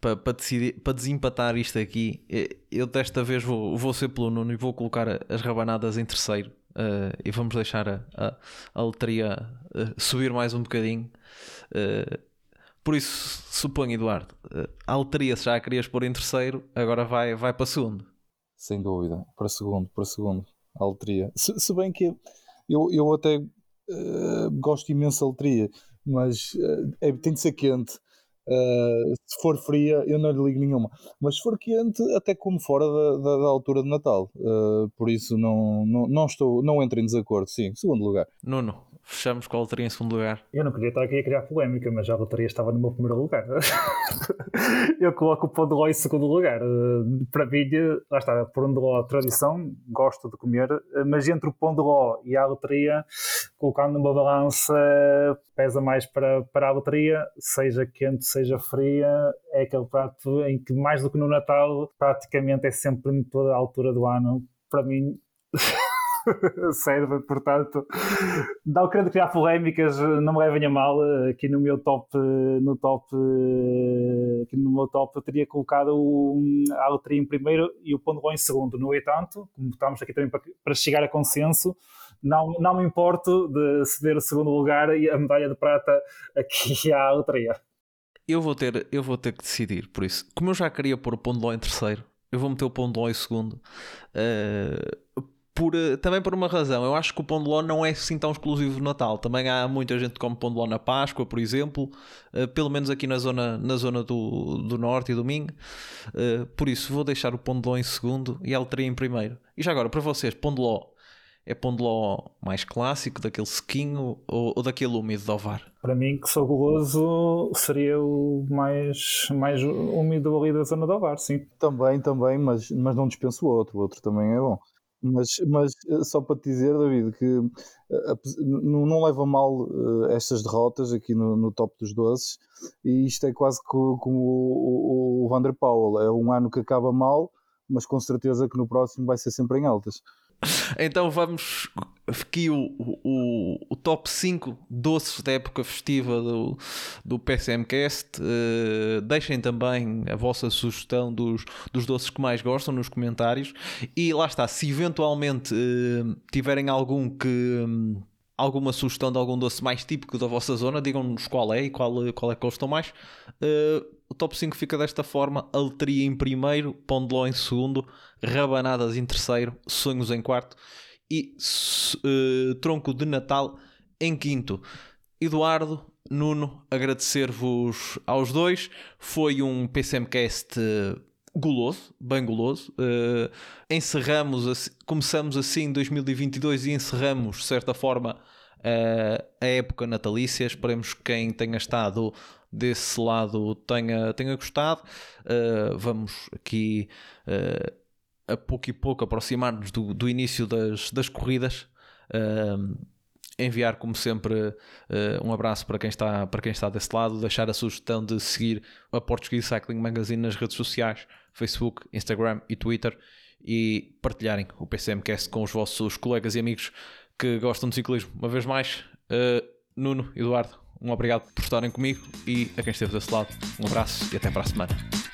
para, para, decidir, para desempatar isto aqui. Eu desta vez vou, vou ser pelo Nuno e vou colocar as rabanadas em terceiro. Uh, e vamos deixar a, a, a letria uh, subir mais um bocadinho. Uh, por isso, suponho, Eduardo, eh, a loteria se já querias pôr em terceiro, agora vai, vai para segundo. Sem dúvida, para segundo, para segundo, a loteria. Se, se bem que eu, eu até gosto imenso da loteria, mas é, tem de ser quente. Uh, se for fria, eu não lhe ligo nenhuma. Mas se for quente, até como fora da, da, da altura de Natal. por isso não, não, não, estou, não entro em desacordo. Sim, segundo lugar. Nuno, fechamos com a lotaria em segundo lugar. Eu não queria estar aqui a criar polémica, mas a lotaria estava no meu primeiro lugar. <laughs> eu coloco o Pão de Ló em segundo lugar. Para mim, lá está, Pão de Ló, tradição, gosto de comer, mas entre o Pão de Ló e a lotaria, colocando numa balança, pesa mais para, para a lotaria, seja quente, seja fria, é aquele prato em que, mais do que no Natal, praticamente é sempre em toda a altura do ano. Para mim. <laughs> serve, portanto, não querendo criar polémicas, não me levem a mal, aqui no meu top, no top, aqui no meu top eu teria colocado a loteria em primeiro e o Pão em segundo, no entanto, como estamos aqui também para, para chegar a consenso, não, não me importo de ceder o segundo lugar e a medalha de prata aqui à loteria. Eu vou ter, eu vou ter que decidir, por isso, como eu já queria pôr o Pão de Ló em terceiro, eu vou meter o Pão de Ló em segundo. Uh, por, eh, também por uma razão. Eu acho que o pão de ló não é assim tão exclusivo do Natal. Também há muita gente que come pão de ló na Páscoa, por exemplo, uh, pelo menos aqui na zona, na zona do, do Norte e do Minho. Uh, por isso, vou deixar o pão de ló em segundo e a loteria em primeiro. E já agora, para vocês, pão de ló é pão de ló mais clássico, daquele sequinho ou, ou daquele úmido de ovar? Para mim, que sou goloso, seria o mais, mais úmido ali da zona de ovar, sim. Também, também, mas, mas não dispenso o outro. O outro também é bom. Mas, mas eh, só para te dizer, David, que eh, não, não leva mal uh, estas derrotas aqui no, no, top dos doces, e isto é quase como, o, o, o Vander Powell: é um ano que acaba mal, mas com certeza que no próximo vai ser sempre em altas. <laughs> Então vamos aqui o, o, o top 5 doces da época festiva do, do PCMcast. Uh, deixem também a vossa sugestão dos, dos doces que mais gostam nos comentários. E lá está, se eventualmente uh, tiverem algum que. Um, alguma sugestão de algum doce mais típico da vossa zona, digam-nos qual é e qual, qual é que gostam mais. Uh, o top 5 fica desta forma: Aletria em primeiro, Pão de Ló em segundo, Rabanadas em terceiro, Sonhos em quarto e uh, Tronco de Natal em quinto. Eduardo, Nuno, agradecer-vos aos dois. Foi um PCMcast goloso, bem goloso. Uh, encerramos, começamos assim 2022 e encerramos, de certa forma, uh, a época natalícia. Esperemos que quem tenha estado desse lado tenha, tenha gostado. Uh, vamos aqui a pouco e pouco aproximar-nos do, do início das, das corridas. enviar como sempre um abraço para quem está para quem está desse lado, deixar a sugestão de seguir a Portuguese Cycling Magazine nas redes sociais, Facebook, Instagram e Twitter e partilharem o PCMcast com os vossos colegas e amigos que gostam de ciclismo. Uma vez mais, uh, Nuno, Eduardo, um obrigado por estarem comigo e a quem esteve desse lado, um abraço e até para a semana.